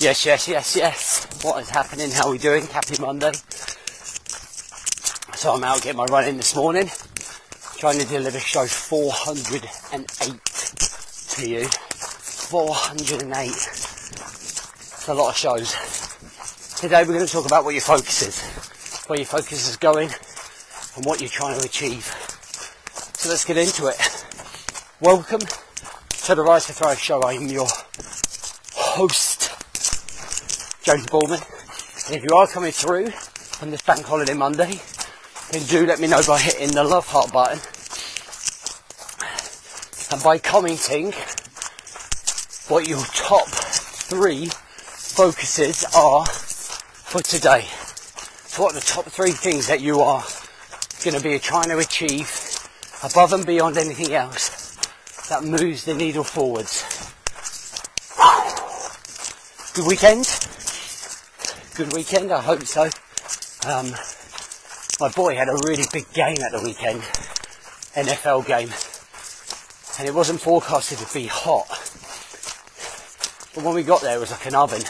Yes, yes, yes, yes. What is happening? How are we doing? Happy Monday. So I'm out getting my run in this morning, trying to deliver show 408 to you. 408. It's a lot of shows. Today we're going to talk about what your focus is, where your focus is going, and what you're trying to achieve. So let's get into it. Welcome to the Rise to Thrive show. I am your host, James Boardman. And if you are coming through on this bank holiday Monday, then do let me know by hitting the love heart button and by commenting what your top three focuses are for today. So what are the top three things that you are going to be trying to achieve above and beyond anything else that moves the needle forwards? Good weekend? Good weekend. I hope so. Um, my boy had a really big game at the weekend, NFL game, and it wasn't forecasted to be hot. But when we got there, it was like an oven.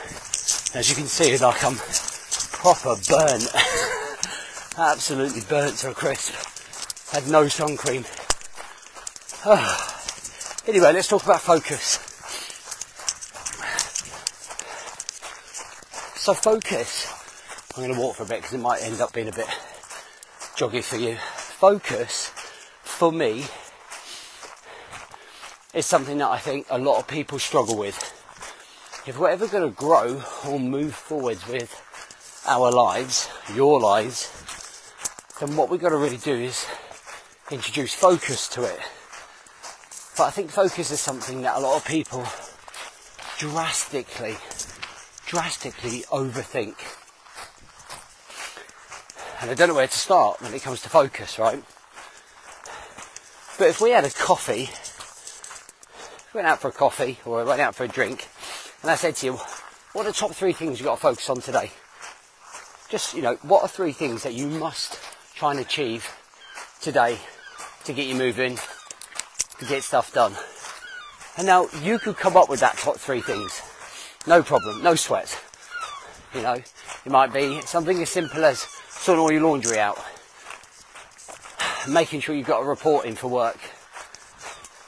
As you can see, like I'm proper burnt, absolutely burnt to a crisp. Had no sun cream. anyway, let's talk about focus. So focus. I'm going to walk for a bit because it might end up being a bit joggy for you. Focus, for me, is something that I think a lot of people struggle with. If we're ever going to grow or move forwards with our lives, your lives, then what we've got to really do is introduce focus to it. But I think focus is something that a lot of people drastically drastically overthink. And I don't know where to start when it comes to focus, right? But if we had a coffee, we went out for a coffee or went out for a drink, and I said to you, what are the top three things you've got to focus on today? Just, you know, what are three things that you must try and achieve today to get you moving, to get stuff done? And now you could come up with that top three things. No problem, no sweat. You know, it might be something as simple as sorting all your laundry out, making sure you've got a report in for work,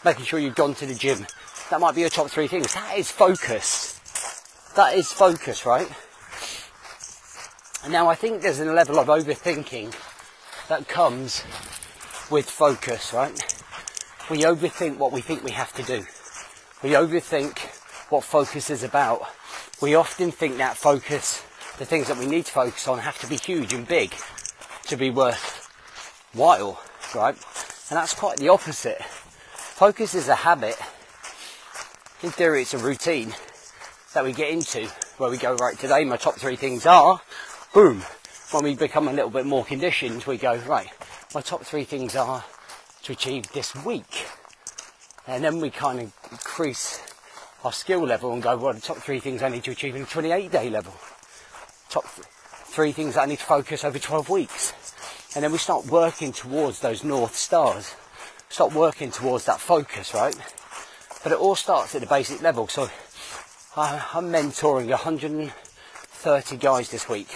making sure you've gone to the gym. That might be your top three things. That is focus. That is focus, right? And now I think there's a level of overthinking that comes with focus, right? We overthink what we think we have to do. We overthink what focus is about. We often think that focus, the things that we need to focus on, have to be huge and big to be worthwhile, right? And that's quite the opposite. Focus is a habit. In theory, it's a routine that we get into where we go, right, today my top three things are, boom. When we become a little bit more conditioned, we go, right, my top three things are to achieve this week. And then we kind of increase our skill level and go, well, the top three things I need to achieve in a 28 day level. Top th- three things I need to focus over 12 weeks. And then we start working towards those North Stars. Start working towards that focus, right? But it all starts at the basic level. So I'm mentoring 130 guys this week.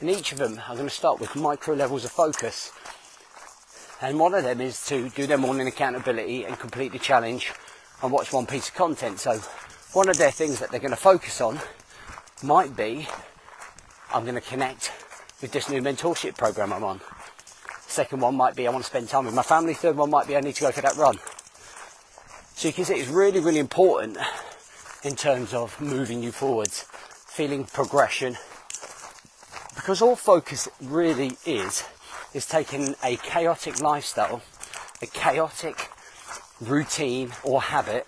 And each of them, I'm going to start with micro levels of focus. And one of them is to do their morning accountability and complete the challenge and watch one piece of content. So one of their things that they're going to focus on might be I'm going to connect with this new mentorship program I'm on. Second one might be I want to spend time with my family. Third one might be I need to go for that run. So you can see it's really, really important in terms of moving you forwards, feeling progression. Because all focus really is, is taking a chaotic lifestyle, a chaotic routine or habit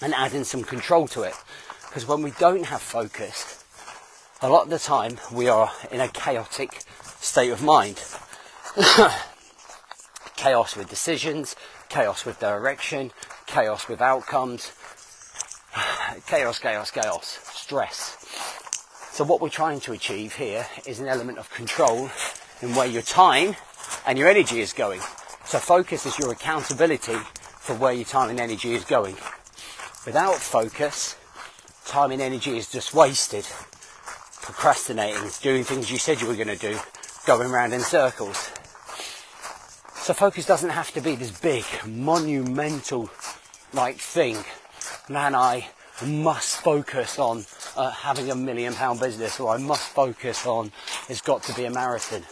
and adding some control to it. Because when we don't have focus, a lot of the time we are in a chaotic state of mind. chaos with decisions, chaos with direction, chaos with outcomes, chaos, chaos, chaos, stress. So what we're trying to achieve here is an element of control in where your time and your energy is going. So focus is your accountability for where your time and energy is going. Without focus, time and energy is just wasted procrastinating, doing things you said you were going to do, going around in circles. So focus doesn't have to be this big, monumental like thing. Man, I must focus on uh, having a million pound business or I must focus on it's got to be a marathon.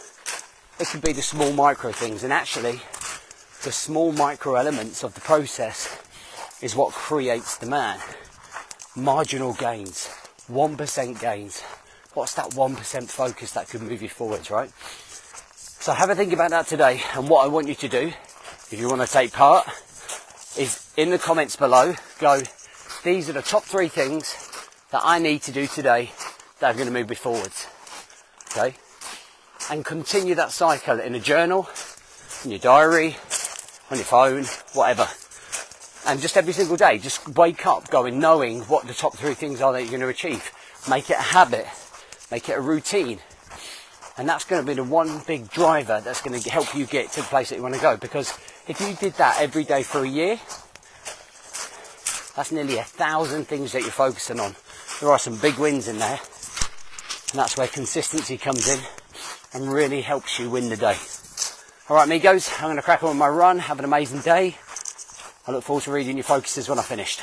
It could be the small micro things and actually the small micro elements of the process is what creates the man. Marginal gains, 1% gains. What's that 1% focus that could move you forwards, right? So have a think about that today. And what I want you to do, if you want to take part, is in the comments below, go, these are the top three things that I need to do today that are going to move me forwards. Okay? And continue that cycle in a journal, in your diary, on your phone, whatever. And just every single day, just wake up going, knowing what the top three things are that you're going to achieve. Make it a habit. Make it a routine. And that's going to be the one big driver that's going to help you get to the place that you want to go. Because if you did that every day for a year, that's nearly a thousand things that you're focusing on. There are some big wins in there. And that's where consistency comes in and really helps you win the day. All right, amigos, I'm going to crack on with my run. Have an amazing day. I look forward to reading your focuses when I finished.